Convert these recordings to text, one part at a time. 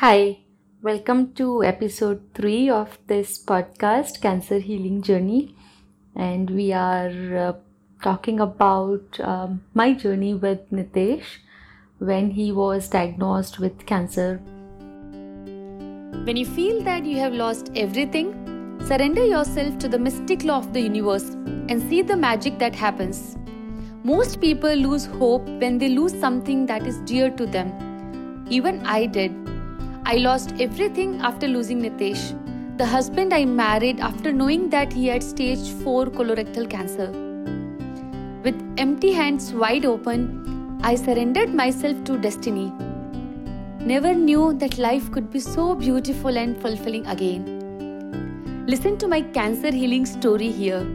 Hi, welcome to episode 3 of this podcast, Cancer Healing Journey. And we are uh, talking about um, my journey with Nitesh when he was diagnosed with cancer. When you feel that you have lost everything, surrender yourself to the mystic law of the universe and see the magic that happens. Most people lose hope when they lose something that is dear to them. Even I did I lost everything after losing Nitesh, the husband I married after knowing that he had stage 4 colorectal cancer. With empty hands wide open, I surrendered myself to destiny. Never knew that life could be so beautiful and fulfilling again. Listen to my cancer healing story here.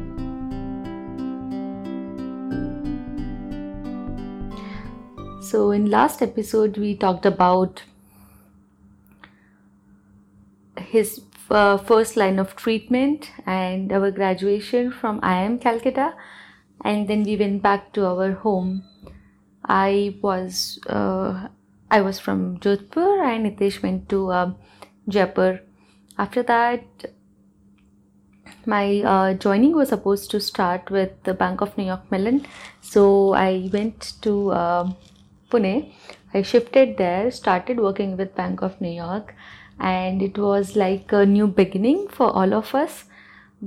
So, in last episode, we talked about his uh, first line of treatment and our graduation from IIM Calcutta, and then we went back to our home. I was uh, I was from Jodhpur and Nitesh went to uh, Jaipur. After that, my uh, joining was supposed to start with the Bank of New York Mellon, so I went to uh, Pune. I shifted there, started working with Bank of New York, and it was like a new beginning for all of us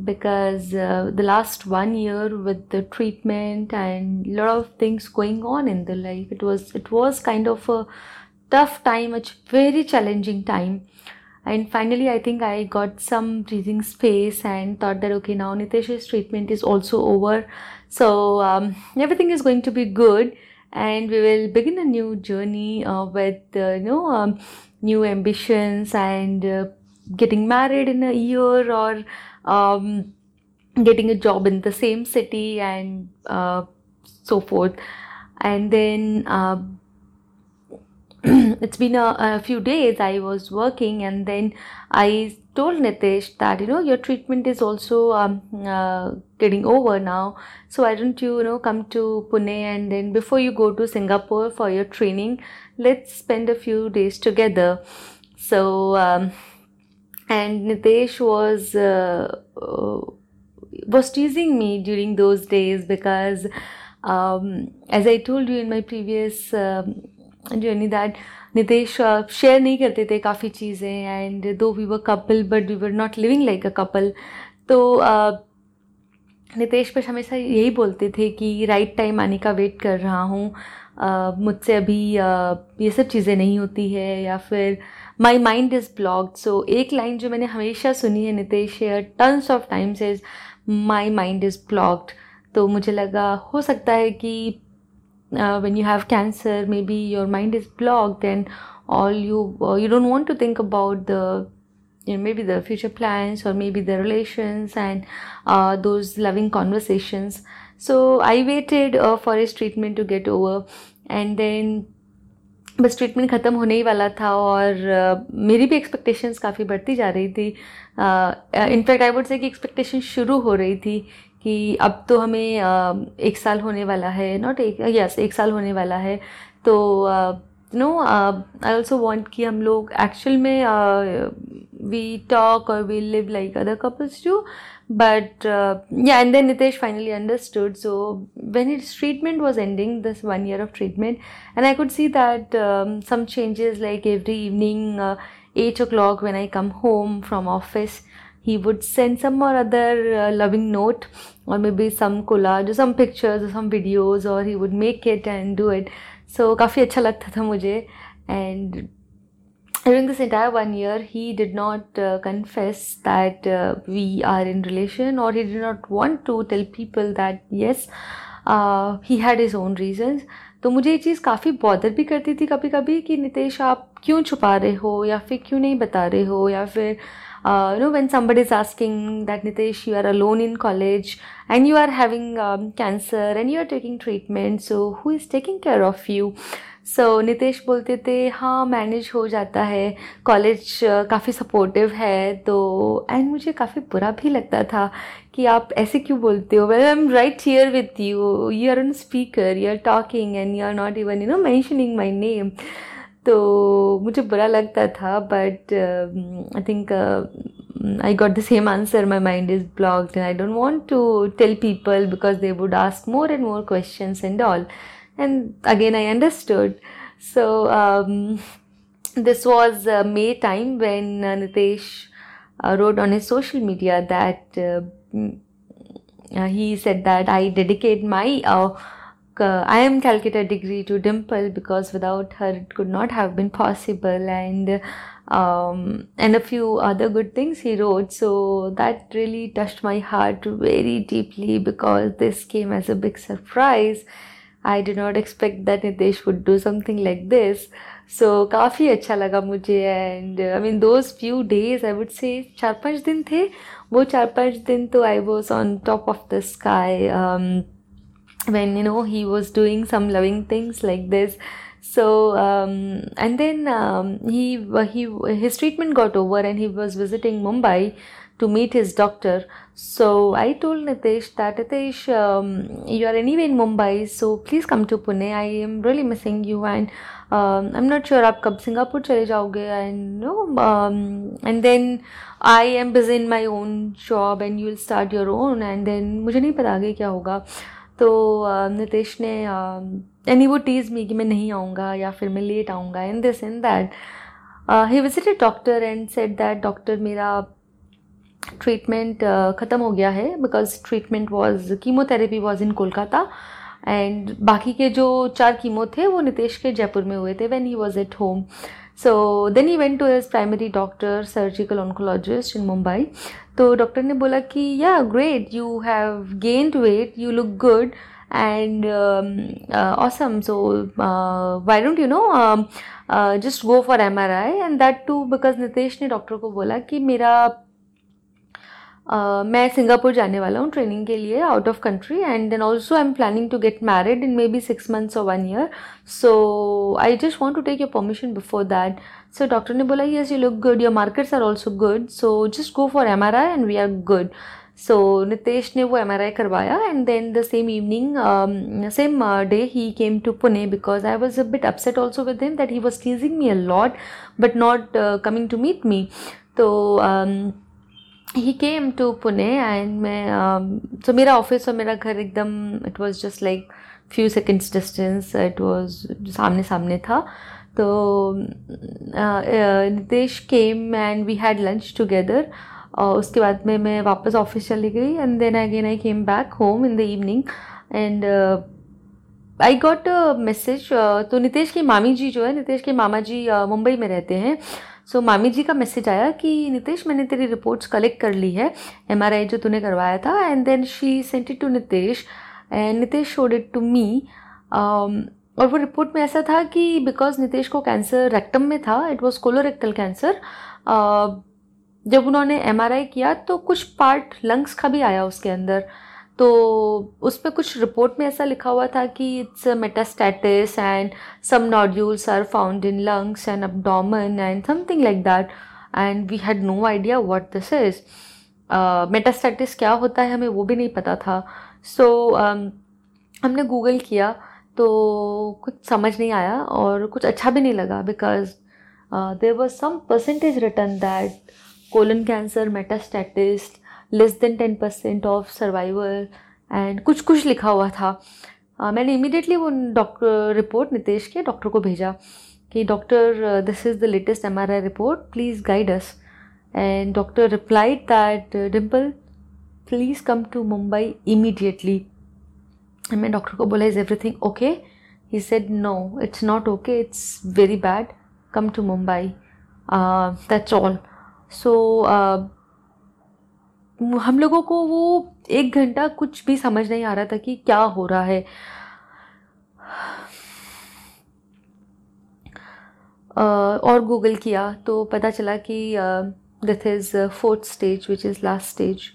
because uh, the last one year with the treatment and a lot of things going on in the life it was it was kind of a tough time a very challenging time. And finally i think i got some breathing space and thought that okay now nitesh's treatment is also over. So um, everything is going to be good and we will begin a new journey uh, with uh, you know um, new ambitions and uh, getting married in a year or um, getting a job in the same city and uh, so forth. And then uh, it's been a, a, few days i was working and then i told nitesh that you know your treatment is also um, uh, getting over now. So why don't you you know come to pune and then before you go to singapore for your training let's spend a few days together so um, and nitesh was uh, uh, was teasing me during those days because um, as i told you in my previous um, journey that Nitesh share नहीं करते थे काफ़ी चीज़ें and though we were couple but we were not living like a couple तो नितेश बस हमेशा यही बोलते थे कि राइट टाइम आने का वेट कर रहा हूँ। मुझसे अभी uh, ये सब चीज़ें नहीं होती है या फिर my mind is blocked so एक लाइन जो मैंने हमेशा सुनी है Nitesh share tons of times is my mind is blocked तो मुझे लगा हो सकता है कि when you have cancer maybe your mind is blocked and all you you don't want to think about the you know, maybe the future plans or maybe the relations and uh, those loving conversations so i waited uh, for his treatment to get over and then बस treatment ख़त्म होने ही वाला था और uh, मेरी भी expectations काफ़ी बढ़ती जा रही थी इनफैक्ट आई वुड से कि एक्सपेक्टेशन शुरू हो रही थी कि अब तो हमें uh, एक साल होने वाला है नॉट एक यस एक साल होने वाला है तो नो आई ऑल्सो वॉन्ट कि हम लोग एक्चुअल में वी टॉक और we live like other couples do but uh, yeah and then nitesh finally understood so when his treatment was ending this one year of treatment and i could see that um, some changes like every evening uh, 8 o'clock when i come home from office he would send some or other uh, loving note or maybe some collage or some pictures or some videos or he would make it and do it so काफ़ी अच्छा लगता था मुझे and during this entire one year he did not uh, confess that uh, we are in relation or he did not want to tell people that yes uh, he had his own reasons. तो मुझे ये चीज़ काफ़ी bother भी करती थी कभी कभी कि नितेश आप क्यों छुपा रहे हो या फिर क्यों नहीं बता रहे हो या फिर you know when somebody is asking that Nitesh you are alone in college and you are having cancer and you are taking treatment so who is taking care of you so so, Nitesh बोलते थे हाँ manage हो जाता है। College काफ़ी supportive है। तो and मुझे काफ़ी बुरा भी लगता था कि आप ऐसे क्यों बोलते हो? Well I am right here with you you are on speaker you are talking and you are not even you know mentioning my name तो मुझे बुरा लगता था but I think I got the same answer. My mind is blocked, and I don't want to tell people because they would ask more and more questions and all. And again, I understood. So, um, this was uh, May time when uh, Nitesh uh, wrote on his social media that uh, mm, uh, he said that I dedicate my uh, I am Calcutta degree to Dimple because without her it could not have been possible and um, and a few other good things he wrote. So that really touched my heart very deeply because this came as a big surprise. I did not expect that Nitesh would do something like this. So काफ़ी अच्छा लगा मुझे and I mean those few days I would say चार पाँच दिन थे वो चार पाँच दिन तो I was on top of the sky when you know he was doing some loving things like this so um, and then um, he he his treatment got over and he was visiting mumbai To meet his doctor so i told nitesh that nitesh um, you are anyway in mumbai so please come to pune i am really missing you and um, i'm not sure आप कब Singapore चले जाओगे and no um, and then I am busy in my own job and you will start your own and then मुझे नहीं पता आगे क्या होगा तो नितेश ने एनी वो टीज़ मी कि मैं नहीं आऊँगा या फिर मैं लेट आऊँगा in this in that he visited doctor and said that doctor मेरा ट्रीटमेंट ख़त्म हो गया है because treatment was chemotherapy was in Kolkata and बाकी के जो चार कीमो थे, वो नितेश के जयपुर में हुए थे when he was at home so then he went to his primary doctor surgical oncologist in Mumbai तो डॉक्टर ने बोला कि ya great you have gained weight you look good and awesome so why don't you know just go for M R I and that too because Nitesh ने doctor को बोला कि, मेरा Uh, मैं सिंगापुर जाने वाला हूँ ट्रेनिंग के लिए out of country and then also I am planning to get married in maybe six months और one year so I just want to take your permission before that so doctor ने बोला yes you look good your markets are also good so just go for M R I and we are good so Nitesh ने वो M R I करवाया and then the same evening same day he came to Pune because I was a bit upset also with him that he was teasing me a lot but not coming to meet me तो um, he came to Pune and मैं तो मेरा office और मेरा घर एकदम it was just like few seconds distance it was सामने सामने था। तो Nitesh came and we had lunch together उसके बाद में मैं वापस ऑफ़िस चली गई and then again I came back home in the evening and I got message तो नितेश की मामी जी जो है नितेश के मामा जी मुंबई में रहते हैं। सो so, मामी जी का मैसेज आया कि नितेश मैंने तेरी रिपोर्ट्स कलेक्ट कर ली है एमआरआई जो तूने करवाया था and then she sent it to Nitesh and Nitesh showed it to me और वो रिपोर्ट में ऐसा था कि बिकॉज़ नितेश को कैंसर रेक्टम में था इट वॉज़ कोलोरेक्टल कैंसर जब उन्होंने एमआरआई किया तो कुछ पार्ट लंग्स का भी आया उसके अंदर। तो उस पर कुछ रिपोर्ट में ऐसा लिखा हुआ था कि it's metastasis and some nodules are found in lungs and abdomen and something like that and we had no idea what this is metastasis क्या होता है हमें वो भी नहीं पता था. सो so, um, हमने गूगल किया तो कुछ समझ नहीं आया और कुछ अच्छा भी नहीं लगा because there was some percentage written that colon cancer metastasis less than ten percent of survival and कुछ कुछ लिखा हुआ था। मैंने इमीडिएटली वो डॉक्टर रिपोर्ट नितेश के डॉक्टर को भेजा कि doctor this is the latest M report please guide us and doctor replied that Dimple please come to Mumbai immediately मैं डॉक्टर को बोला is everything okay he said no it's not okay it's very bad come to Mumbai that's all so हम लोगों को वो एक घंटा कुछ भी समझ नहीं आ रहा था कि क्या हो रहा है। और गूगल किया तो पता चला कि this is fourth stage which is last stage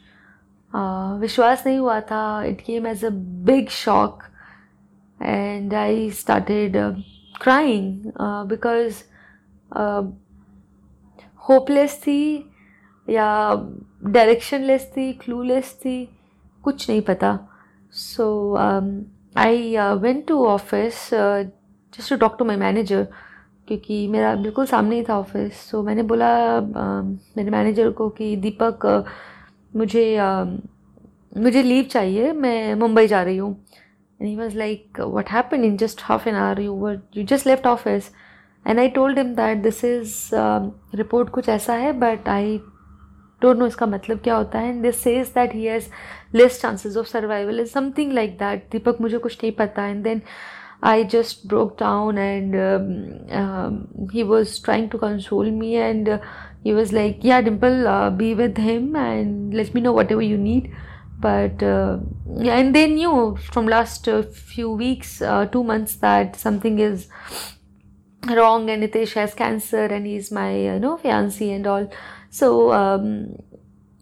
विश्वास नहीं हुआ था। It came as a big shock and I started crying because hopeless थी। या डायरेक्शनलेस थी क्लूलेस थी कुछ नहीं पता। So I went to office just to talk to my manager क्योंकि मेरा बिल्कुल सामने ही था ऑफ़िस सो so, मैंने बोला uh, मेरे मैनेजर को कि दीपक uh, मुझे uh, मुझे लीव चाहिए मैं मुंबई जा रही हूँ। And he was like what happen in just half an hour you were you just left office and I told him that this is report कुछ ऐसा है बट आई डोंट नो इसका मतलब क्या होता है। And this says that he has less chances of survival is something like that Deepak, मुझे कुछ नहीं पता। And then I just broke down and he was trying to console me and he was like yeah Dimple be with him and let me know whatever you need but and then you from last few weeks two months that something is wrong and Nitesh has cancer and he is my no fiance and all So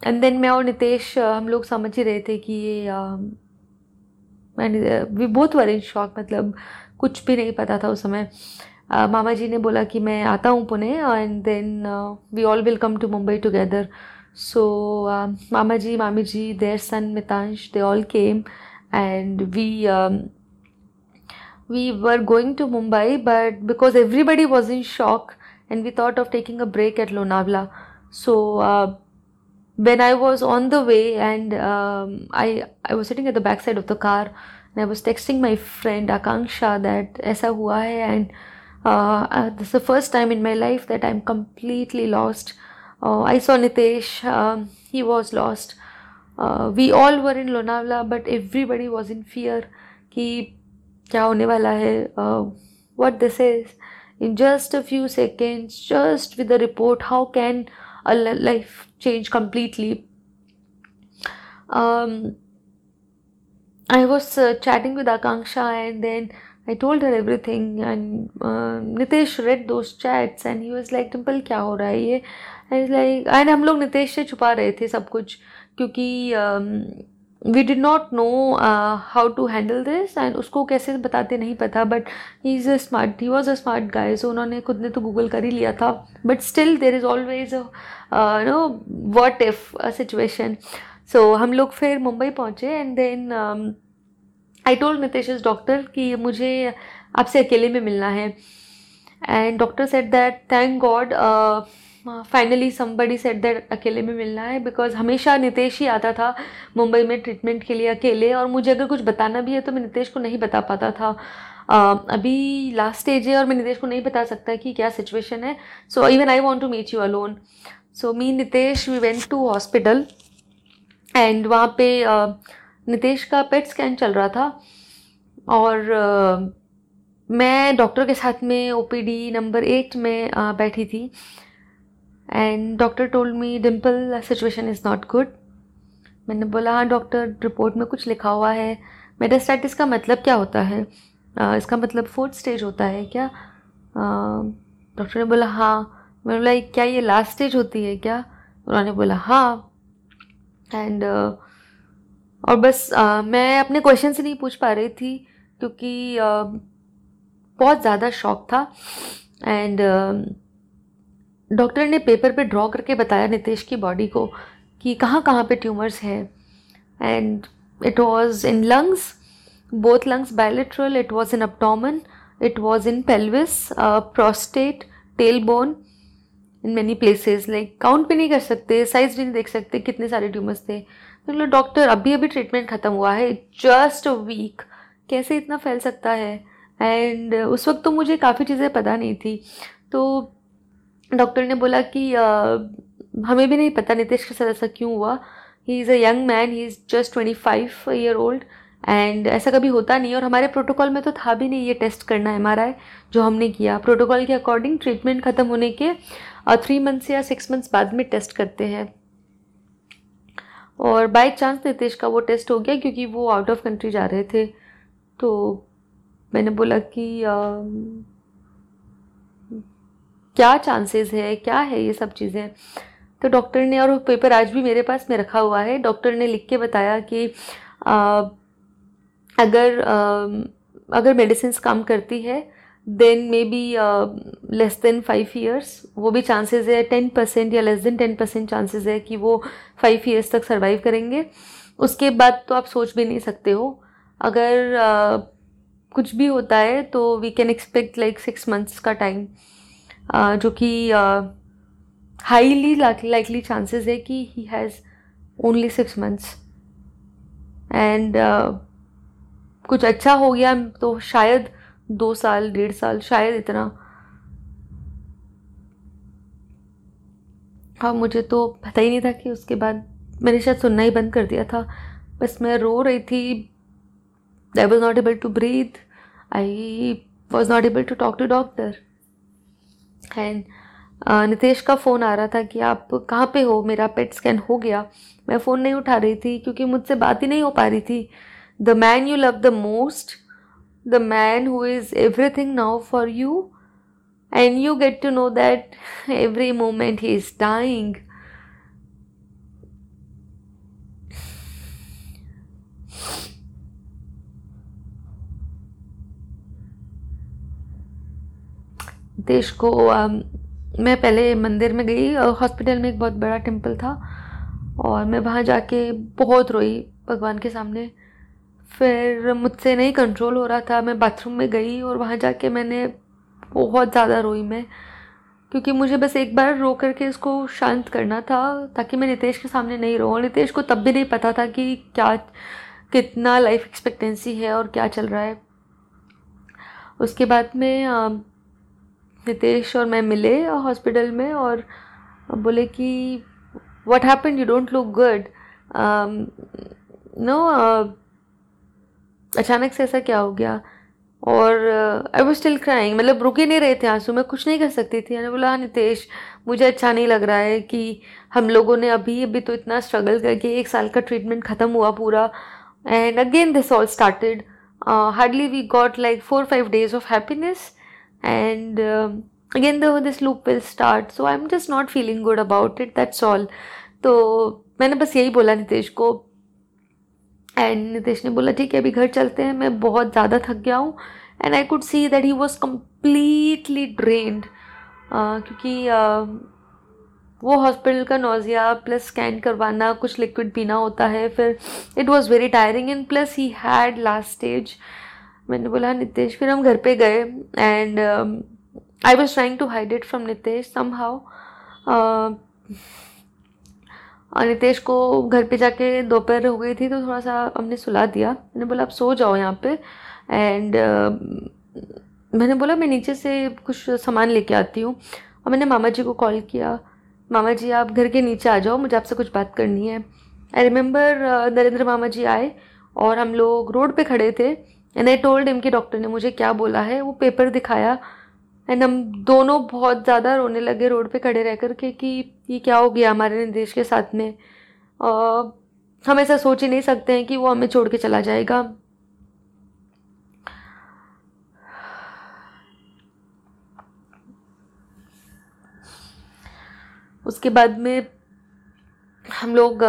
and then मैं और नितेश हम लोग समझ ही रहे थे कि ये and we both were in shock मतलब कुछ भी नहीं पता था उस समय uh, मामा जी ने बोला कि मैं आता हूँ Pune and then we all will come to Mumbai together so mama ji mami ji there son Mitansh they all came and we we were going to Mumbai, but because everybody was in shock and we thought of taking a break at Lonavala. So uh, when I was on the way and um, I I was sitting at the back side of the car and I was texting my friend Akanksha that aisa hua hai and uh, uh, this is the first time in my life that I'm completely lost. Uh, I saw Nitesh, um, he was lost. Uh, we all were in Lonavala, but everybody was in fear कि क्या होने वाला है what this is in just a few seconds just with the report how can a life change completely. Um, I was uh, chatting with Akanksha and then I told her everything and uh, Nitesh read those chats and he was like Dimple kya ho raha hai ye I was like and हम लोग नितेश से छुपा रहे थे सब कुछ क्योंकि um, we did not know how to handle this and उसको कैसे बताते नहीं पता but he is a smart he was a smart guy so उन्होंने खुद ने तो गूगल कर ही लिया था। But still there is always no what if a situation so हम लोग फिर मुंबई पहुँचे and then I told Nitesh doctor कि मुझे आपसे अकेले में मिलना है। And doctor said that thank God finally somebody said that अकेले में मिलना है बिकॉज़ हमेशा नितेश ही आता था मुंबई में ट्रीटमेंट के लिए अकेले और मुझे अगर कुछ बताना भी है तो मैं नितेश को नहीं बता पाता था। uh, अभी लास्ट स्टेज है और मैं नितेश को नहीं बता सकता कि क्या सिचुएशन है। So even I want to meet you alone so me Nitesh we went to hospital and वहाँ पे uh, नितेश का पेट स्कैन चल रहा था। और uh, मैं डॉक्टर के साथ में ओ नंबर एट में बैठी थी। And doctor told me Dimple situation is not good मैंने बोला हाँ डॉक्टर रिपोर्ट में कुछ लिखा हुआ है। मेटास्टाइटिस का मतलब क्या होता है? आ, इसका मतलब फोर्थ स्टेज होता है क्या? डॉक्टर uh, ने बोला हाँ। मैंने बोला क्या ये लास्ट स्टेज होती है क्या? उन्होंने बोला हाँ। एंड uh, और बस आ, मैं अपने क्वेश्चन से नहीं पूछ पा रही थी क्योंकि आ, बहुत ज़्यादा शौक था। एंड डॉक्टर ने पेपर पे ड्रॉ करके बताया नितेश की बॉडी को कि कहाँ कहाँ पे ट्यूमर्स हैं। And it was in lungs both lungs bilateral it was in abdomen it was in pelvis prostate tailbone in many places like count भी नहीं कर सकते साइज़ भी नहीं देख सकते कितने सारे ट्यूमर्स थे। तो डॉक्टर, अभी अभी ट्रीटमेंट ख़त्म हुआ है जस्ट अ वीक कैसे इतना फैल सकता है? एंड उस वक्त तो मुझे काफ़ी चीज़ें पता नहीं थी। तो डॉक्टर ने बोला कि हमें भी नहीं पता नितेश के साथ ऐसा क्यों हुआ। He is a young man he is just twenty five year old and ऐसा कभी होता नहीं और हमारे प्रोटोकॉल में तो था भी नहीं ये टेस्ट करना एम आर आई जो हमने किया। प्रोटोकॉल के अकॉर्डिंग ट्रीटमेंट ख़त्म होने के थ्री मंथ्स या सिक्स मंथ्स बाद में टेस्ट करते हैं। और बाई चांस नितेश का वो टेस्ट हो गया क्योंकि वो आउट ऑफ़ कंट्री जा रहे थे। तो मैंने बोला कि क्या चांसेस है? क्या है ये सब चीज़ें? तो डॉक्टर ने और वो पेपर आज भी मेरे पास में रखा हुआ है। डॉक्टर ने लिख के बताया कि आ, अगर आ, अगर मेडिसिन काम करती है then maybe less than five years वो भी चांसेस है। टेन परसेंट या less than ten percent chances है कि वो फाइव ईयर्स तक सर्वाइव करेंगे। उसके बाद तो आप सोच भी नहीं सकते हो। अगर आ, कुछ भी होता है तो we can expect like six months का टाइम जो कि हाईली लाइकली चांसेस है कि he has only six months and कुछ अच्छा हो गया तो शायद दो साल, डेढ़ साल, शायद इतना। हाँ मुझे तो पता ही नहीं था कि उसके बाद मैंने शायद सुनना ही बंद कर दिया था। बस मैं रो रही थी। I was not able to breathe I was not able to talk to doctor and Nitesh का फ़ोन आ रहा था कि आप कहाँ पे हो? मेरा पेट स्कैन हो गया। मैं फ़ोन नहीं उठा रही थी क्योंकि मुझसे बात ही नहीं हो पा रही थी। The man you love the most the man who is everything now for you and you get to know that every moment he is dying. देश को आ, मैं पहले मंदिर में गई हॉस्पिटल में एक बहुत बड़ा टेंपल था और मैं वहाँ जाके बहुत रोई भगवान के सामने। फिर मुझसे नहीं कंट्रोल हो रहा था मैं बाथरूम में गई और वहाँ जाके मैंने बहुत ज़्यादा रोई मैं क्योंकि मुझे बस एक बार रो करके इसको शांत करना था ताकि मैं नितेश के सामने नहीं रो नितेश को तब भी नहीं पता था कि क्या कितना लाइफ एक्सपेक्टेंसी है और क्या चल रहा है। उसके बाद में नितेश और मैं मिले हॉस्पिटल में और बोले कि what happen you don't look good no अचानक से ऐसा क्या हो गया? और आई वो स्टिल क्राइंग मतलब रुके नहीं रहे थे आँसू, मैं कुछ नहीं कर सकती थी। मैंने बोला हाँ नितेश, मुझे अच्छा नहीं लग रहा है कि हम लोगों ने अभी अभी तो इतना स्ट्रगल करके एक साल का ट्रीटमेंट ख़त्म हुआ पूरा। And again this all started hardly we got like four five days of happiness and again the this loop will start so I am just not feeling good about it that's all तो मैंने बस यही बोला नितेश को। And Nitesh ने बोला ठीक है अभी घर चलते हैं। मैं बहुत ज़्यादा थक गया हूँ. And I could see that he was completely drained क्योंकि uh, वो हॉस्पिटल का नोज़िया प्लस स्कैन करवाना कुछ लिक्विड पीना होता है। फिर it was very tiring and plus he had last stage मैंने बोला नितेश फिर हम घर पे गए and I was trying to hide it from Nitesh somehow Nitesh को घर पे जाके दोपहर हो गई थी तो थोड़ा सा हमने सुला दिया। मैंने बोला आप सो जाओ यहाँ पे एंड uh, मैंने बोला मैं नीचे से कुछ सामान लेके आती हूँ। और मैंने मामा जी को कॉल किया। मामा जी आप घर के नीचे आ जाओ मुझे आपसे कुछ बात करनी है। आई रिमेंबर नरेंद्र मामा जी आए और हम लोग रोड पे खड़े थे। एंड आई टोल्ड इम कि डॉक्टर ने मुझे क्या बोला है? वो पेपर दिखाया। एंड हम दोनों बहुत ज़्यादा रोने लगे रोड पे खड़े रह कर के कि ये क्या हो गया हमारे निर्देश के साथ में। और हम ऐसा सोच ही नहीं सकते हैं कि वो हमें छोड़ के चला जाएगा। उसके बाद में हम लोग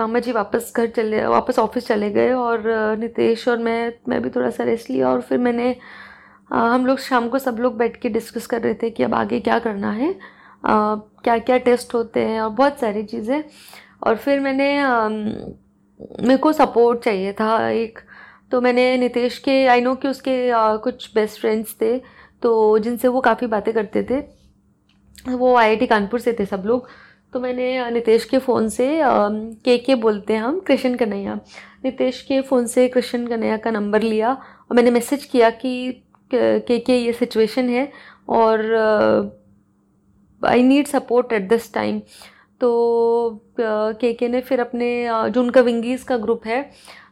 मामा जी वापस घर चले वापस ऑफ़िस चले गए और नितेश और मैं मैं भी थोड़ा सा रेस्ट लिया और फिर मैंने हम लोग शाम को सब लोग बैठ के डिस्कस कर रहे थे कि अब आगे क्या करना है क्या क्या टेस्ट होते हैं और बहुत सारी चीज़ें। और फिर मैंने मेरे को सपोर्ट चाहिए था एक तो मैंने नितेश के आई नो कि उसके आ, कुछ बेस्ट फ्रेंड्स थे तो जिनसे वो काफ़ी बातें करते थे। वो आईआईटी कानपुर से थे सब लोग तो मैंने नितेश के फ़ोन से के के बोलते हैं हम, कृष्ण कन्हैया। नितेश के फ़ोन से कृष्ण कन्हैया का नंबर लिया और मैंने मैसेज किया कि, के के ये सिचुएशन है और I need support at this time तो के के ने फिर अपने जो उनका विंगीज़ का ग्रुप है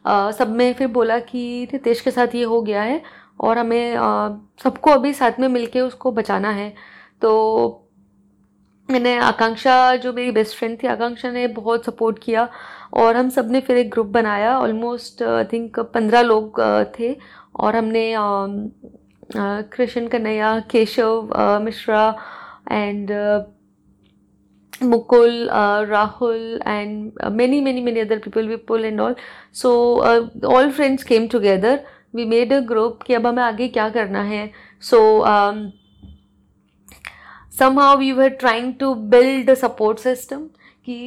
सब में फिर बोला कि नितेश के साथ ये हो गया है और हमें सबको अभी साथ में मिलके उसको बचाना है। तो मैंने आकांक्षा जो मेरी बेस्ट फ्रेंड थी आकांक्षा ने बहुत सपोर्ट किया और हम सबने फिर एक ग्रुप बनाया ऑलमोस्ट आई थिंक पंद्रह लोग थे और हमने Krishna Kanhaiya Keshav Mishra and Mukul, uh, Rahul, and uh, many, many, many other people, Vipul and all. So uh, together. We made a group कि अब हमें आगे क्या करना है. So um, somehow we were trying to build a support system कि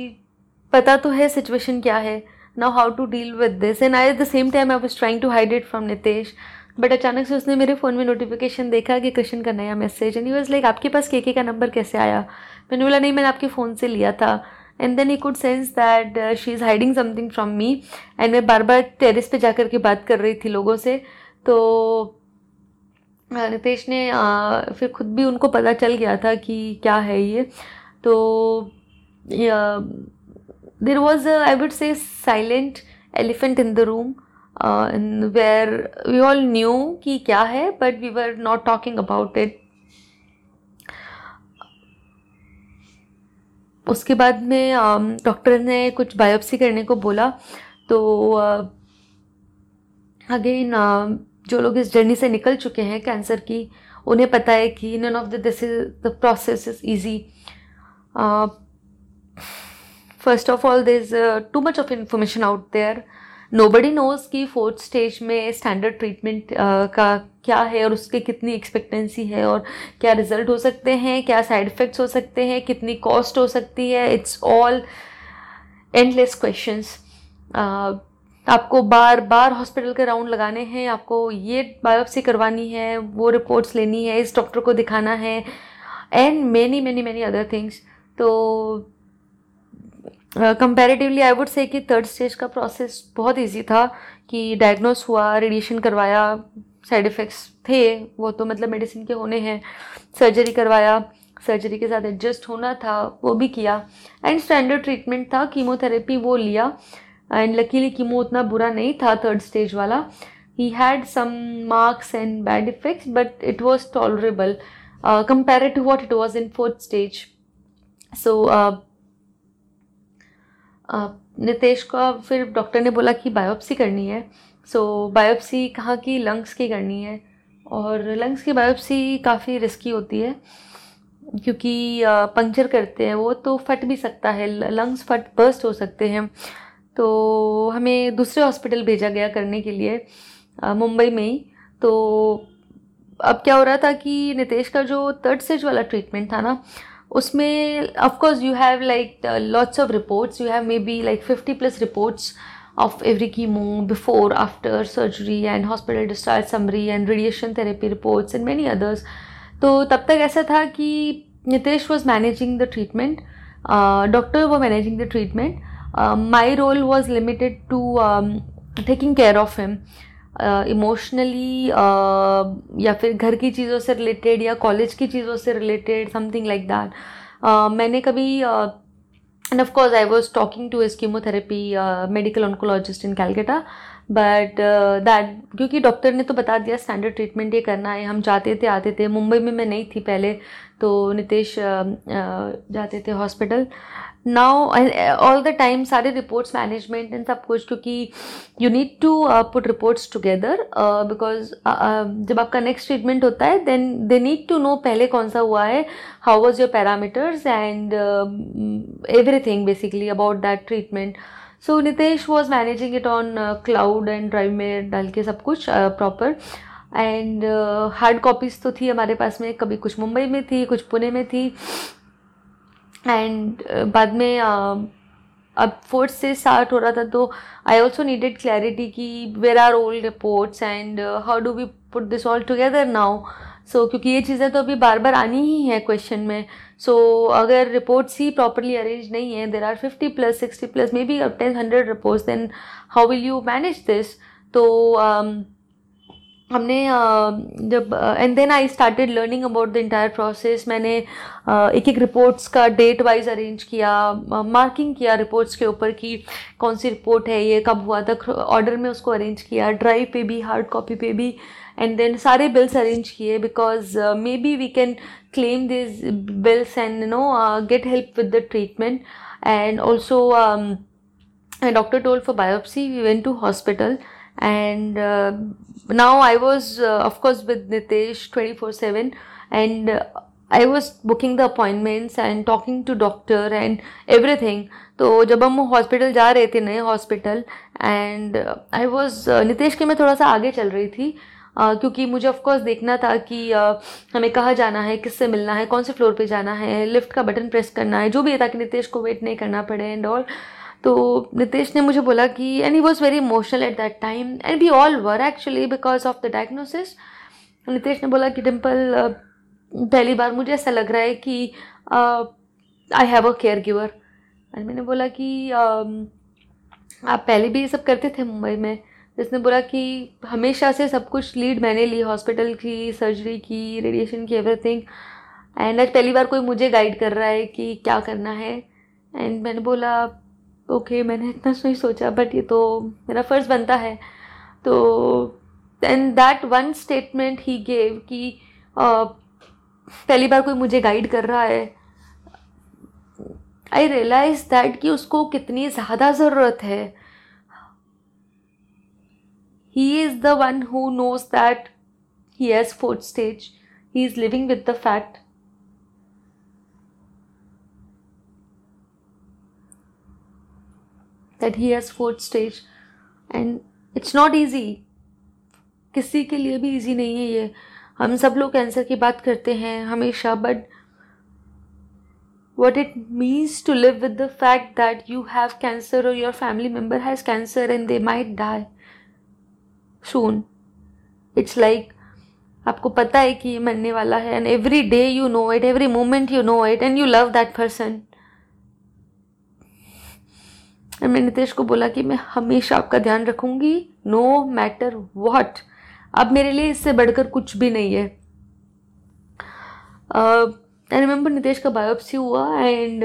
पता तो है situation क्या है. Now how to deal with this. And I, at the same time, I was trying to hide it from Nitesh. But अचानक से उसने मेरे फ़ोन में नोटिफिकेशन देखा कि कृष्ण का नया message and he was like आपके पास के के का नंबर कैसे आया मैंने बोला, नहीं, मैंने आपके फ़ोन से लिया था and then he could sense that she is hiding something from me and मैं बार बार टेरिस पे जाकर के बात कर रही थी लोगों से तो नितेश ने uh, फिर खुद भी उनको पता चल गया था कि क्या है ये। तो there was I would say silent elephant in the room where we all knew कि क्या है but we were not talking about it उसके बाद में डॉक्टर ने कुछ बायोप्सी करने को बोला तो अगेन जो लोग इस जर्नी से निकल चुके हैं कैंसर की उन्हें पता है कि none of the this is the process is easy first of all there is too much of information out there nobody knows कि फोर्थ स्टेज में स्टैंडर्ड ट्रीटमेंट uh, का क्या है और उसके कितनी एक्सपेक्टेंसी है और क्या रिज़ल्ट हो सकते हैं क्या साइड इफ़ेक्ट्स हो सकते हैं कितनी कॉस्ट हो सकती है. इट्स ऑल एंडलेस क्वेश्चंस आपको बार बार हॉस्पिटल के राउंड लगाने हैं, आपको ये बायोप्सी करवानी है, वो रिपोर्ट्स लेनी है, इस डॉक्टर को दिखाना है and many many many other things तो कंपैरेटिवली आई वुड से कि थर्ड स्टेज का प्रोसेस बहुत इजी था कि डायग्नोस हुआ रेडिएशन करवाया साइड इफ़ेक्ट्स थे, वो तो मतलब मेडिसिन के होने हैं सर्जरी करवाया सर्जरी के साथ एडजस्ट होना था, वो भी किया एंड स्टैंडर्ड ट्रीटमेंट था कीमोथेरेपी वो लिया एंड लकीली कीमो उतना बुरा नहीं था थर्ड स्टेज वाला he had some marks and bad effects but it was tolerable compare to what it was in fourth stage so Nitesh का फिर डॉक्टर ने बोला कि बायोप्सी करनी है। सो so, बायोप्सी कहाँ की? लंग्स की करनी है। और लंग्स की बायोप्सी काफ़ी रिस्की होती है क्योंकि पंक्चर करते हैं वो तो फट भी सकता है। लंग्स फट बर्स्ट हो सकते हैं। तो हमें दूसरे हॉस्पिटल भेजा गया करने के लिए मुंबई में ही तो अब क्या हो रहा था कि नितेश का जो थर्ड स्टेज वाला ट्रीटमेंट था ना उसमें of course you have like lots of reports you have maybe like fifty plus reports of every chemo before, after surgery and hospital discharge summary and radiation therapy reports and many others. तो तब तक ऐसा था कि Nitesh was managing the treatment doctor वो managing the treatment my role was limited to taking care of him emotionally या फिर घर की चीज़ों से रिलेटेड या कॉलेज की चीज़ों से रिलेटेड समथिंग लाइक दैट मैंने कभी and of course i was talking to his chemotherapy uh, medical oncologist but that क्योंकि डॉक्टर ने तो बता दिया स्टैंडर्ड ट्रीटमेंट ये करना है हम जाते थे आते थे मुंबई में मैं नहीं थी पहले तो नितेश uh, uh, जाते थे hospital. Now all the time सारे रिपोर्ट्स मैनेजमेंट एंड सब कुछ क्योंकि you need to put reports together because जब आपका नेक्स्ट ट्रीटमेंट होता है then they need to know पहले कौन सा हुआ है how was your parameters and everything basically about that treatment so Nitesh was managing it on cloud and drive में डाल के सब कुछ प्रॉपर एंड हार्ड कॉपीज़ तो थी हमारे पास में कभी कुछ मुंबई में थी कुछ पुणे में थी। एंड uh, बाद में uh, अब फोर्थ से स्टार्ट हो रहा था तो आई ऑल्सो नीडेड क्लैरिटी कि where are old reports and how do we put this all together now so क्योंकि ये चीज़ें तो अभी बार बार आनी ही है क्वेश्चन में। सो so, अगर रिपोर्ट्स ही प्रॉपरली अरेंज नहीं है there are fifty plus sixty plus maybe अब ten hundred reports then how will you manage this तो um, हमने जब and then I started learning about the entire process मैंने एक एक रिपोर्ट्स का डेट वाइज अरेंज किया मार्किंग किया रिपोर्ट्स के ऊपर कि कौन सी रिपोर्ट है, ये कब हुआ था ऑर्डर में उसको अरेंज किया ड्राइव पे भी हार्ड कॉपी पे भी एंड देन सारे बिल्स अरेंज किए because maybe we can claim this bills and you know get help with the treatment and also doctor told for biopsy we went to hospital and now i was uh, of course with nitesh 24 7 and uh, I was booking the appointments and talking to doctor and everything तो जब हम hospital जा रहे थे नए hospital and I was Nitesh के मैं थोड़ा सा आगे चल रही थी uh, क्योंकि मुझे ऑफकोर्स देखना था कि uh, हमें कहाँ जाना है किससे मिलना है कौन से फ्लोर पे जाना है लिफ्ट का बटन प्रेस करना है जो भी है ताकि नितेश को वेट नहीं करना पड़े एंड ऑल तो नितेश ने मुझे बोला कि and he was very emotional at that time and we all were actually because of the diagnosis Nitesh ने बोला कि डिम्पल पहली बार मुझे ऐसा लग रहा है कि I have a caregiver and मैंने बोला कि uh, आप पहले भी ये सब करते थे मुंबई में? जिसने बोला कि हमेशा से सब कुछ लीड मैंने ली हॉस्पिटल की सर्जरी की रेडिएशन की एवरीथिंग एंड आज पहली बार कोई मुझे गाइड कर रहा है कि क्या करना है. एंड मैंने बोला ओके मैंने इतना नहीं सोचा बट ये तो मेरा फ़र्ज़ बनता है। तो and that one statement he gave कि पहली बार कोई मुझे गाइड कर रहा है। आई रियलाइज़ दैट कि उसको कितनी ज़्यादा ज़रूरत है। He is the one who knows that he has fourth stage he is living with the fact that he has fourth stage and it's not easy किसी के लिए भी ईजी नहीं है ये। हम सब लोग कैंसर की बात करते हैं हमेशा but what it means to live with the fact that you have cancer और your family member has cancer and they might die soon it's like आपको पता है कि ये मरने वाला है and every day you know it every moment you know it and you love that person मैं नितेश तो को बोला कि मैं हमेशा आपका ध्यान रखूँगी नो मैटर वॉट अब मेरे लिए इससे बढ़कर कुछ भी नहीं है। आई रिमेंबर नितेश का बायोप्सी हुआ and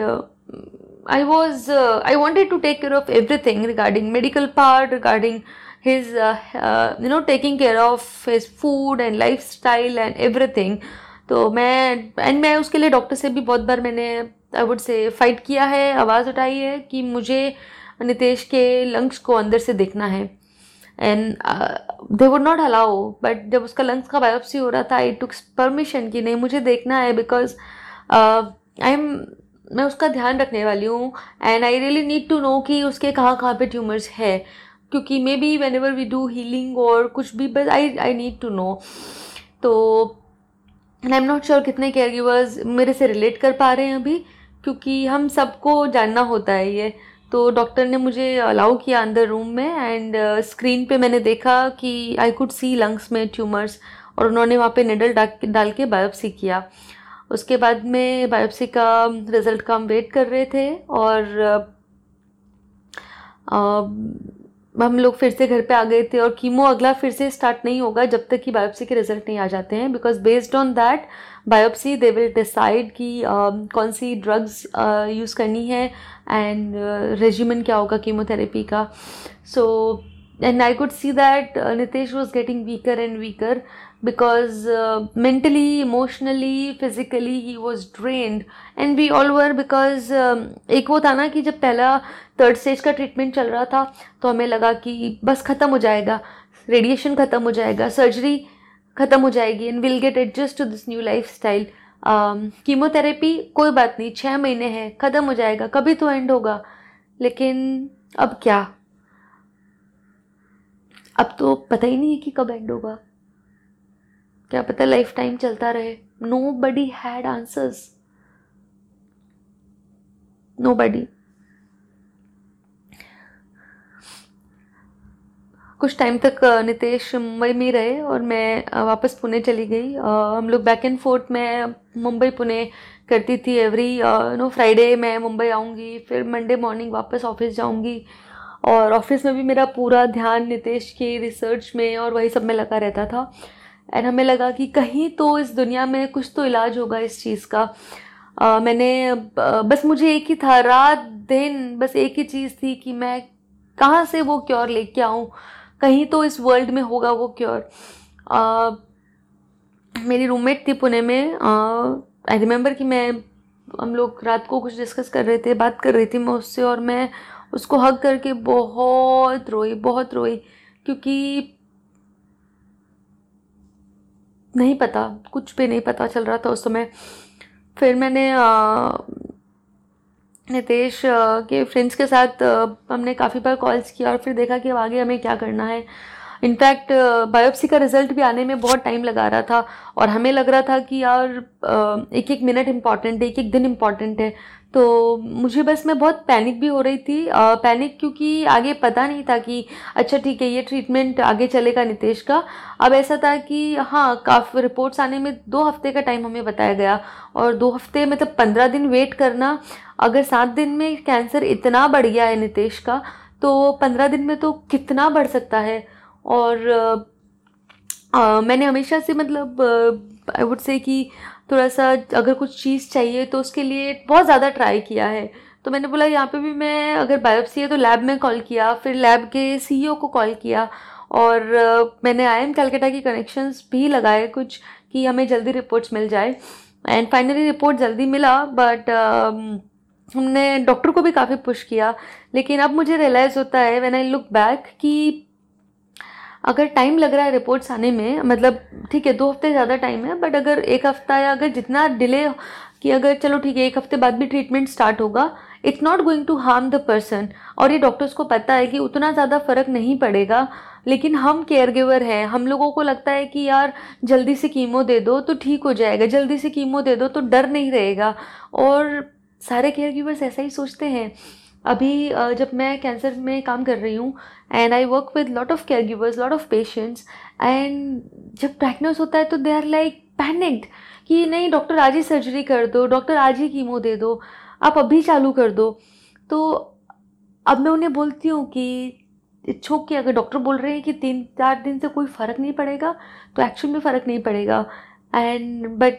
I was I wanted to take care of everything regarding medical part regarding his you know taking care of his food and lifestyle and everything तो मैं एंड मैं उसके लिए डॉक्टर से भी बहुत बार मैंने आई वुड से फाइट किया है आवाज़ उठाई है कि मुझे uh, नितेश के लंग्स को अंदर से देखना है। And they would not allow but जब उसका लंग्स का बायोप्सी हो रहा था आई टुक परमिशन कि नहीं, मुझे देखना है बिकॉज़ आई एम मैं उसका ध्यान रखने वाली हूँ and I really need to know कि उसके कहाँ कहाँ पे ट्यूमर्स है। क्योंकि maybe whenever we do healing और कुछ भी but I I need to know so I am not sure कितने केयर गिवर्स मेरे से रिलेट कर पा रहे हैं अभी, क्योंकि हम सबको जानना होता है ये। तो डॉक्टर ने मुझे अलाउ किया अंदर रूम में एंड स्क्रीन पे मैंने देखा कि आई कुड सी लंग्स में ट्यूमर्स और उन्होंने वहाँ पे निडल डाल के बायोप्सी किया। उसके बाद में बायोप्सी का रिज़ल्ट का हम वेट कर रहे थे और हम लोग फिर से घर पे आ गए थे और कीमो अगला फिर से स्टार्ट नहीं होगा जब तक कि बायोप्सी के रिज़ल्ट नहीं आ जाते हैं because based on that biopsy they will decide कि कौन सी ड्रग्स यूज़ करनी है एंड रेजिमेंट क्या होगा कीमोथेरेपी का। So and I could see that Nitesh was getting weaker and weaker because uh, mentally emotionally physically he was we all were because um, एक वो था ना कि जब पहला थर्ड स्टेज का ट्रीटमेंट चल रहा था तो हमें लगा कि बस ख़त्म हो जाएगा रेडिएशन ख़त्म हो जाएगा सर्जरी ख़त्म हो जाएगी and will get adjust to this new lifestyle chemotherapy कोई बात नहीं छः महीने हैं ख़त्म हो जाएगा कभी तो एंड होगा लेकिन अब क्या? अब तो पता ही नहीं है कि कब एंड होगा। क्या पता लाइफ टाइम चलता रहे। Nobody had answers nobody कुछ टाइम तक नितेश मुंबई में रहे और मैं वापस पुणे चली गई। हम लोग बैक एंड फोर्थ में मुंबई पुणे करती थी एवरी नो फ्राइडे मैं मुंबई आऊँगी, फिर मंडे मॉर्निंग वापस ऑफ़िस जाऊँगी। और ऑफ़िस में भी मेरा पूरा ध्यान नितेश की रिसर्च में और वही सब में लगा रहता था। एंड हमें लगा कि कहीं तो इस दुनिया में कुछ तो इलाज होगा इस चीज़ का। आ, मैंने बस मुझे एक ही था रात दिन बस एक ही चीज़ थी कि मैं कहाँ से वो क्योर लेके आऊँ? कहीं तो इस वर्ल्ड में होगा वो क्योर मेरी रूममेट थी पुणे में। आई रिमेंबर कि मैं हम लोग रात को कुछ डिस्कस कर रहे थे बात कर रही थी मैं उससे और मैं उसको हक करके बहुत रोई बहुत रोई। क्योंकि नहीं पता, कुछ भी नहीं पता चल रहा था उस समय। फिर मैंने नितेश के फ्रेंड्स के साथ हमने काफ़ी बार कॉल्स किया और फिर देखा कि अब आगे हमें क्या करना है। इनफैक्ट बायोप्सी का रिज़ल्ट भी आने में बहुत टाइम लगा रहा था और हमें लग रहा था कि यार एक एक मिनट इंपॉर्टेंट है एक एक दिन इंपॉर्टेंट है। तो मुझे बस मैं बहुत पैनिक भी हो रही थी। पैनिक क्योंकि आगे पता नहीं था कि अच्छा ठीक है ये ट्रीटमेंट आगे चलेगा नितेश का। अब ऐसा था कि हाँ काफ़ी रिपोर्ट्स आने में दो हफ़्ते का टाइम हमें बताया गया और दो हफ़्ते मतलब पंद्रह दिन वेट करना। अगर सात दिन में कैंसर इतना बढ़ गया है नितेश का तो पंद्रह दिन में तो कितना बढ़ सकता है? और आ, मैंने हमेशा से मतलब आई वुड से कि थोड़ा सा अगर कुछ चीज़ चाहिए तो उसके लिए बहुत ज़्यादा ट्राई किया है। तो मैंने बोला, यहाँ पे भी मैं अगर बायोप्सी है तो लैब में कॉल किया, फिर लैब के सीईओ को कॉल किया। और मैंने आई एम कैलकटा की कनेक्शंस भी लगाए कुछ कि हमें जल्दी रिपोर्ट्स मिल जाए। एंड फाइनली रिपोर्ट जल्दी मिला बट हमने डॉक्टर को भी काफ़ी पुश किया। लेकिन अब मुझे रियलाइज़ होता है व्हेन आई लुक बैक कि अगर टाइम लग रहा है रिपोर्ट्स आने में मतलब ठीक है, दो हफ़्ते ज़्यादा टाइम है बट अगर एक हफ़्ता या अगर जितना डिले कि अगर चलो ठीक है, एक हफ़्ते बाद भी ट्रीटमेंट स्टार्ट होगा it's not going to harm the person और ये डॉक्टर्स को पता है कि उतना ज़्यादा फ़र्क नहीं पड़ेगा, लेकिन हम केयर गिवर हैं, हम लोगों को लगता है कि यार, जल्दी से कीमो दे दो तो ठीक हो जाएगा, जल्दी से कीमो दे दो तो डर नहीं रहेगा। और सारे केयर गिवर्स ऐसा ही सोचते हैं। अभी जब मैं कैंसर में काम कर रही हूँ and I work with lot of care givers lot of patients and जब डायग्नोस होता है तो दे आर लाइक पैनिक्ड कि नहीं डॉक्टर आज ही सर्जरी कर दो डॉक्टर आज ही कीमो दे दो आप अभी चालू कर दो। तो अब मैं उन्हें बोलती हूँ कि छोक के अगर डॉक्टर बोल रहे हैं कि तीन चार दिन से कोई फ़र्क नहीं पड़ेगा तो एक्चुअल में फ़र्क नहीं पड़ेगा। एंड बट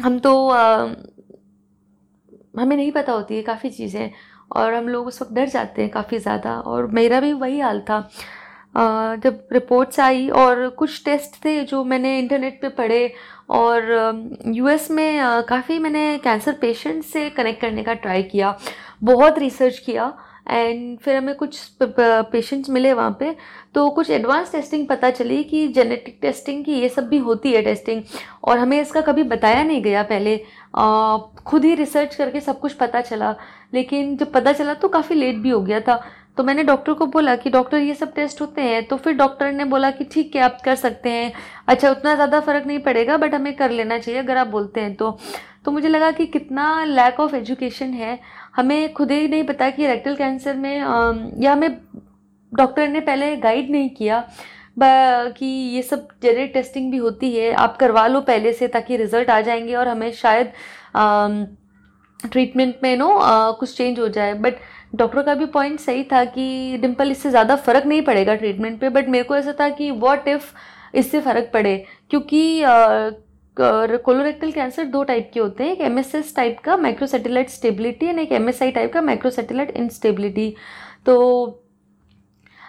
हम तो आ, हमें नहीं पता होती है काफ़ी चीज़ें। और हम लोग उस वक्त डर जाते हैं काफ़ी ज़्यादा। और मेरा भी वही हाल था। जब रिपोर्ट्स आई और कुछ टेस्ट थे जो मैंने इंटरनेट पे पढ़े और यूएस में काफ़ी मैंने कैंसर पेशेंट से कनेक्ट करने का ट्राई किया। बहुत रिसर्च किया एंड फिर हमें कुछ पेशेंट्स मिले वहाँ पे तो कुछ एडवांस टेस्टिंग पता चली कि जेनेटिक टेस्टिंग की ये सब भी होती है टेस्टिंग और हमें इसका कभी बताया नहीं गया पहले। खुद ही रिसर्च करके सब कुछ पता चला। लेकिन जब पता चला तो काफ़ी लेट भी हो गया था। तो मैंने डॉक्टर को बोला कि, डॉक्टर, ये सब टेस्ट होते हैं। तो फिर डॉक्टर ने बोला कि, ठीक है, आप कर सकते हैं। अच्छा उतना ज़्यादा फ़र्क नहीं पड़ेगा बट हमें कर लेना चाहिए, अगर आप बोलते हैं तो। तो मुझे लगा कि कितना लैक ऑफ़ एजुकेशन है। हमें खुद ही नहीं पता कि रेक्टल कैंसर में या हमें डॉक्टर ने पहले गाइड नहीं किया कि ये सब जेनेटिक टेस्टिंग भी होती है, आप करवा लो पहले से ताकि रिज़ल्ट आ जाएँगे और हमें शायद ट्रीटमेंट में नो कुछ चेंज हो जाए। बट डॉक्टर का भी पॉइंट सही था कि डिम्पल इससे ज़्यादा फ़र्क नहीं पड़ेगा ट्रीटमेंट पे। बट मेरे को ऐसा था कि वॉट इफ़ इससे फ़र्क पड़े? क्योंकि कोलोरेक्टल कैंसर दो टाइप के होते हैं। एक एम टाइप का माइक्रोसेटेलाइट स्टेबिलिटी एंड एक एमएसआई टाइप का माइक्रोसेटेलाइट इंस्टेबिलिटी तो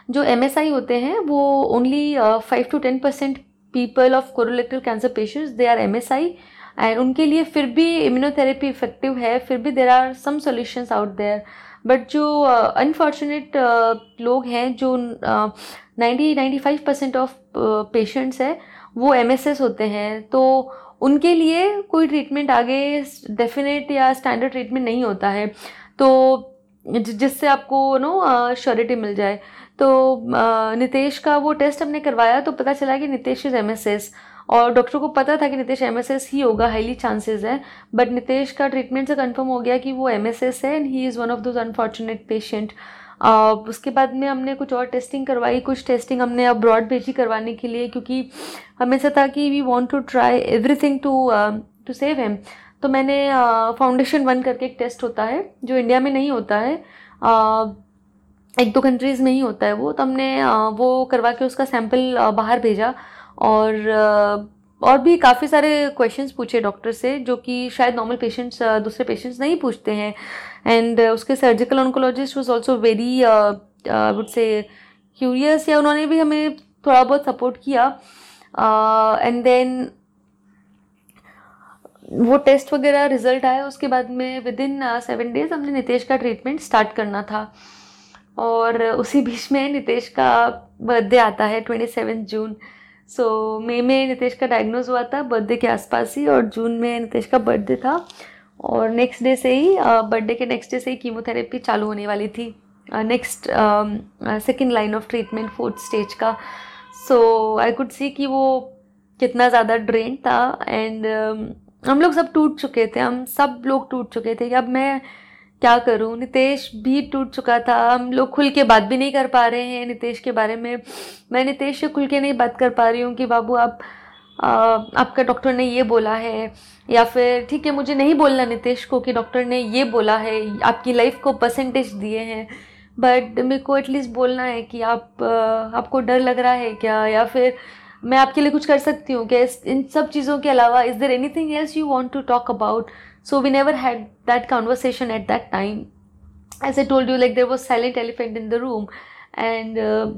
जो एमएसआई होते हैं वो only five to ten percent people of colorectal cancer patients they are M and उनके लिए फिर भी इम्यूनोथेरेपी इफ़ेक्टिव है फिर भी there are some solutions out there but जो अनफॉर्चुनेट uh, uh, लोग हैं जो ninety ninety five percent of patients है वो एमएसएस होते हैं तो उनके लिए कोई ट्रीटमेंट आगे डेफिनेट या स्टैंडर्ड ट्रीटमेंट नहीं होता है। तो जिससे आपको नो श्योरिटी मिल जाए। तो नितेश का वो टेस्ट हमने करवाया तो पता चला कि नितेश इज़ एमएसएस और डॉक्टर को पता था कि नितेश एमएसएस ही होगा हाईली चांसेस है। बट नितेश का ट्रीटमेंट से कंफर्म हो गया कि वो एमएसएस है and he is one of those unfortunate patient उसके बाद में हमने कुछ और टेस्टिंग करवाई कुछ टेस्टिंग हमने अब्रॉड भेजी करवाने के लिए क्योंकि हमें से था कि we want to try everything to to save him तो मैंने फाउंडेशन वन करके एक टेस्ट होता है जो इंडिया में नहीं होता है uh, एक दो कंट्रीज़ में ही होता है वो तो हमने uh, वो करवा के उसका सैंपल uh, बाहर भेजा और और भी काफ़ी सारे क्वेश्चंस पूछे डॉक्टर से जो कि शायद नॉर्मल पेशेंट्स दूसरे पेशेंट्स नहीं पूछते हैं। एंड उसके surgical oncologist was also very I would say curious या उन्होंने भी हमें थोड़ा बहुत सपोर्ट किया। एंड uh, देन वो टेस्ट वगैरह रिज़ल्ट आया उसके बाद में विद इन सेवन डेज़ हमने नितेश का ट्रीटमेंट स्टार्ट करना था। और उसी बीच में नितेश का बर्थडे आता है twenty seven June so so, मई में नितेश का डायग्नोज हुआ था बर्थडे के आसपास ही और जून में नितेश का बर्थडे था। और नेक्स्ट डे से ही बर्थडे के नेक्स्ट डे से ही कीमोथेरेपी चालू होने वाली थी। Next second line of treatment fourth stage का। सो आई कुड सी कि वो कितना ज़्यादा ड्रेन था एंड हम लोग सब टूट चुके थे। हम सब लोग टूट चुके थे कि अब मैं क्या करूँ? नितेश भी टूट चुका था। हम लोग खुल के बात भी नहीं कर पा रहे हैं। नितेश के बारे में, मैं नितेश से खुल के नहीं बात कर पा रही हूँ कि, बाबू, आप आपका डॉक्टर ने ये बोला है, या फिर, ठीक है, मुझे नहीं बोलना नितेश को कि डॉक्टर ने ये बोला है, आपकी लाइफ को परसेंटेज दिए हैं बट मेरे को एटलीस्ट बोलना है कि आप आपको डर लग रहा है क्या, या फिर मैं आपके लिए कुछ कर सकती हूँ क्या? इन सब चीज़ों के अलावा is there anything else you want to talk about so we never had that conversation at that time as I told you like there was silent elephant in the room and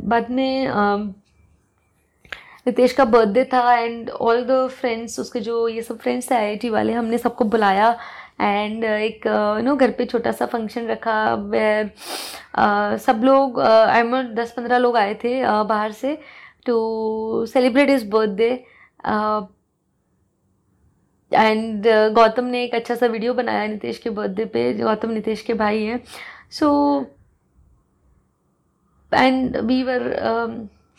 बाद में नितेश का birthday था and all the friends उसके जो ये सब friends थे IIT वाले हमने सबको बुलाया एंड uh, एक यू uh, नो घर पे छोटा सा फ़ंक्शन रखा वेयर uh, सब लोग आई एम दस पंद्रह लोग आए थे बाहर से to celebrate is birthday and Gautam ने एक अच्छा सा वीडियो बनाया नितेश के बर्थडे पे गौतम नितेश के भाई हैं। So and we were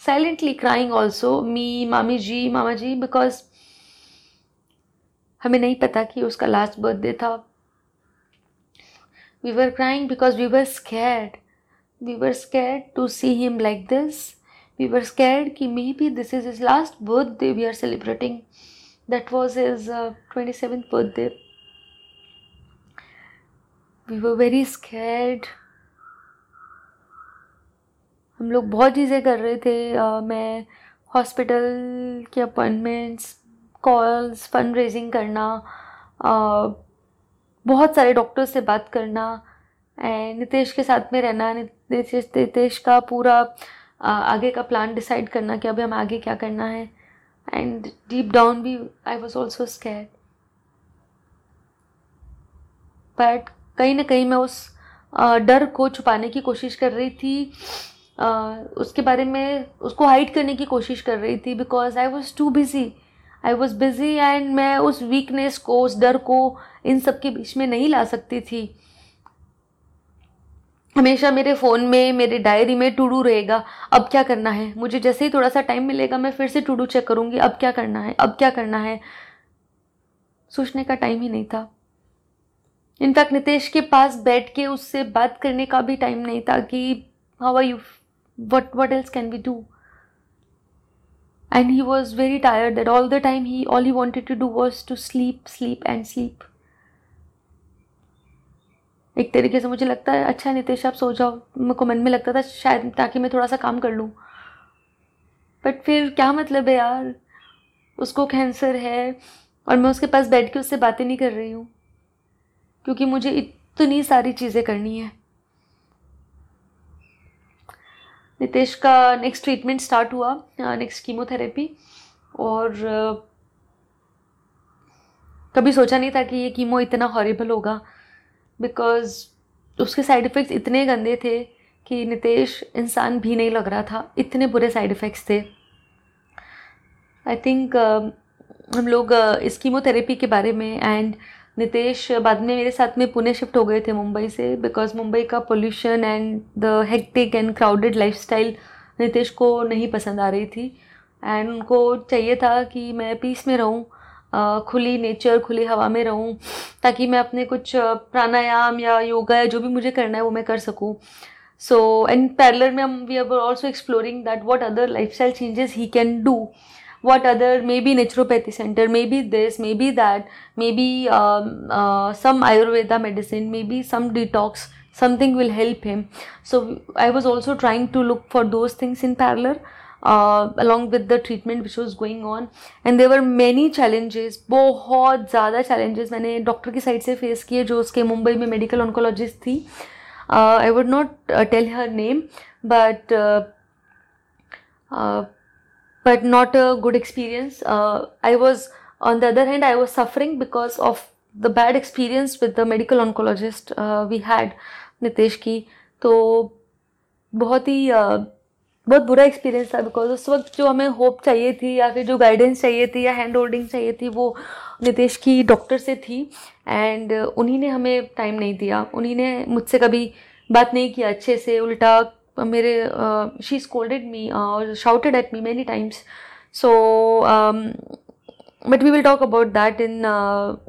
silently crying also me मामी जी मामा जी बिकॉज़ हमें नहीं पता कि उसका लास्ट बर्थडे था। We were crying because we were scared we were scared to see him like this we were scared कि maybe this is is last birthday we are celebrating that was is twenty seventh birthday we were very scared हम लोग बहुत चीज़ें कर रहे थे। मैं hospital के अपॉइंटमेंट्स, कॉल्स फंड रेजिंग करना बहुत सारे डॉक्टर से बात करना एंड नितेश के साथ में रहना, नितेश नितेश का पूरा आगे का प्लान डिसाइड करना कि अभी हम आगे क्या करना है। एंड डीप डाउन भी I was also scared but कहीं ना कहीं मैं उस डर को छुपाने की कोशिश कर रही थी। उसके बारे में उसको हाइड करने की कोशिश कर रही थी because I was too busy I was busy and मैं उस वीकनेस को, उस डर को इन सब के बीच में नहीं ला सकती थी। हमेशा मेरे फ़ोन में, मेरे डायरी में टूडू रहेगा। अब क्या करना है? मुझे जैसे ही थोड़ा सा टाइम मिलेगा, मैं फिर से टूडू चेक करूँगी, अब क्या करना है, अब क्या करना है। सोचने का टाइम ही नहीं था। इनफैक्ट नितेश के पास बैठ के उससे बात करने का भी टाइम नहीं था कि how are you what what else can be do and he was very tired that all the time he, all he wanted to do was to sleep sleep and sleep. एक तरीके से मुझे लगता है अच्छा नितेश, आप सो जाओ। मेरे को मन में लगता था शायद ताकि मैं थोड़ा सा काम कर लूँ। बट फिर क्या मतलब है यार? उसको कैंसर है और मैं उसके पास बैठ के उससे बातें नहीं कर रही हूँ। क्योंकि मुझे इतनी सारी चीज़ें करनी है। नितेश का नेक्स्ट ट्रीटमेंट स्टार्ट हुआ नेक्स्ट कीमोथेरेपी और कभी सोचा नहीं था कि ये कीमो इतना हॉरेबल होगा बिकॉज़ उसके साइड इफ़ेक्ट्स इतने गंदे थे कि नितेश इंसान भी नहीं लग रहा था इतने बुरे साइड इफ़ेक्ट्स थे। आई थिंक uh, हम लोग uh, इस कीमोथेरेपी के बारे में एंड नितेश बाद में मेरे साथ में पुणे शिफ्ट हो गए थे मुंबई से बिकॉज़ मुंबई का pollution and the hectic and crowded lifestyle Nitesh को नहीं पसंद आ रही थी। एंड उनको चाहिए था कि मैं पीस में रहूँ खुली नेचर खुली हवा में रहूँ, ताकि मैं अपने कुछ प्राणायाम या योगा या जो भी मुझे करना है वो मैं कर सकूँ। सो एंड पैरलर में हम we are also exploring that what other life style changes he can do what other maybe naturopathy center maybe this maybe that maybe um, uh, some ayurveda medicine maybe some detox something will help him so i was also trying to look for those things in parallel uh, along with the treatment which was going on and there were many challenges बहुत ज़्यादा challenges मैंने doctor की side से face किए जो उसके मुंबई में medical oncologist थी I would not tell her name but but not a good experience. Uh, I was, on the other hand, I was suffering because of the bad experience with the medical oncologist uh, we had Nitesh की तो बहुत ही uh, बहुत बुरा experience था because उस वक्त जो हमें होप चाहिए थी या फिर जो गाइडेंस चाहिए थी या हैंड होल्डिंग चाहिए थी वो नितेश की डॉक्टर से थी एंड उन्हीं ने हमें टाइम नहीं दिया उन्हीं ने मुझसे कभी बात नहीं किया अच्छे से उल्टा मेरे शी स्कोल्डेड मी और shouted at me many times so but we will talk about that in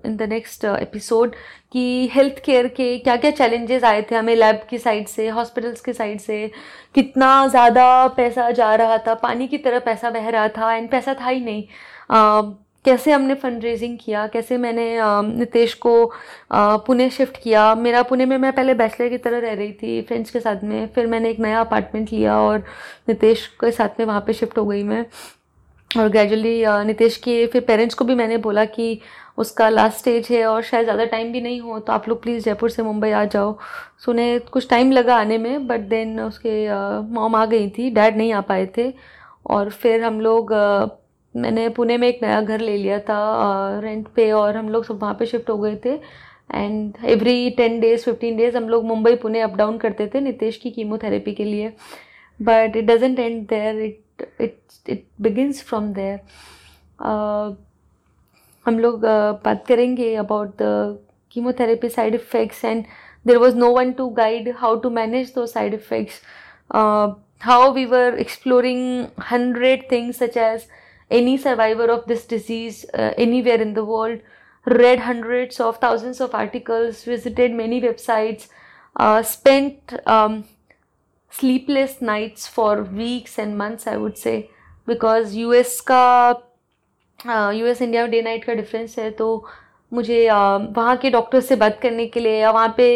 in the next episode कि हेल्थ केयर के क्या क्या चैलेंजेस आए थे हमें लैब की साइड से हॉस्पिटल्स की साइड से कितना ज़्यादा पैसा जा रहा था पानी की तरह पैसा बह रहा था एंड पैसा था ही नहीं. uh, कैसे हमने फंड रेजिंग किया, कैसे मैंने नितेश को पुणे शिफ्ट किया। मेरा पुणे में मैं पहले बैचलर की तरह रह रही थी फ्रेंड्स के साथ में। फिर मैंने एक नया अपार्टमेंट लिया और नितेश के साथ में वहाँ पे शिफ्ट हो गई मैं। और ग्रेजुअली नितेश के, फिर पेरेंट्स को भी मैंने बोला कि उसका लास्ट स्टेज है और शायद ज़्यादा टाइम भी नहीं हो तो आप लोग प्लीज़ जयपुर से मुंबई आ जाओ। सो उन्हें कुछ टाइम लगा आने में बट देन उसके मॉम आ गई थी। डैड नहीं आ पाए थे। और फिर हम लोग मैंने पुणे में एक नया घर ले लिया था रेंट पे और हम लोग सब वहाँ पे शिफ्ट हो गए थे। And every ten days fifteen days हम लोग मुंबई पुणे अप डाउन करते थे नितेश की कीमोथेरेपी के लिए। But it doesn't and there it it it begins from there हम लोग uh, बात करेंगे about the chemotherapy side effects and there was no one to guide how to manage those side effects how we were exploring hundred things such as any survivor of this disease uh, anywhere in the world, read hundreds of thousands of articles, visited many websites, uh, spent um, sleepless nights for weeks and months, I would say, because US का US India में day night का difference है तो मुझे uh, वहाँ के doctor से बात करने के लिए या वहाँ पे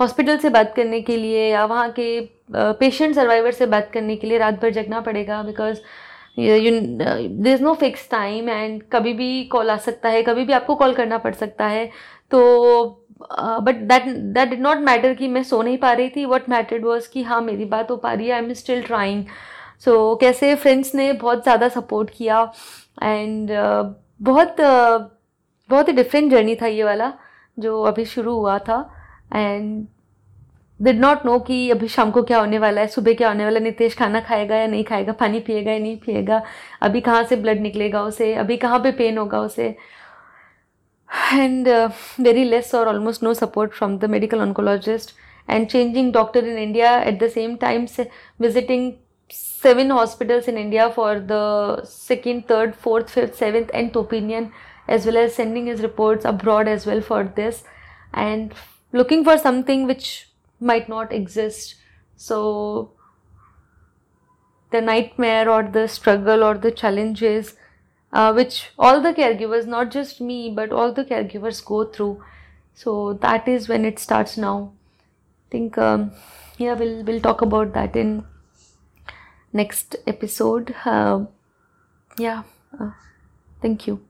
हॉस्पिटल uh, से बात करने के लिए या वहाँ के पेशेंट uh, सर्वाइवर से बात करने के लिए रात भर जगना पड़ेगा because there is no fix time and कभी भी कॉल आ सकता है कभी भी आपको कॉल करना पड़ सकता है। तो but that that did not matter कि मैं सो नहीं पा रही थी। वट मैटर्ड वॉज़ कि हाँ मेरी बात हो पा रही है। I am still trying so कैसे फ्रेंड्स ने बहुत ज़्यादा सपोर्ट किया। एंड uh, बहुत uh, बहुत ही डिफरेंट जर्नी था ये वाला जो अभी शुरू हुआ था। एंड डिड नॉट नो कि अभी शाम को क्या होने वाला है सुबह क्या होने वाला है नितेश खाना खाएगा या नहीं खाएगा पानी पिएगा या नहीं पिएगा अभी कहाँ से ब्लड निकलेगा उसे अभी कहाँ पे पेन होगा उसे? एंड वेरी लेस और almost no support from the medical oncologist and changing doctor in India at the same time visiting seven hospitals in India for the second third fourth fifth seventh, and opinion as well as sending his reports abroad as well for this, and looking for something which might not exist. So, the nightmare or the struggle or the challenges uh, which all the caregivers, not just me, but all the caregivers go through. So, that is when it starts now. I think, um, yeah, we'll, we'll talk about that in next episode. Uh, yeah, uh, thank you.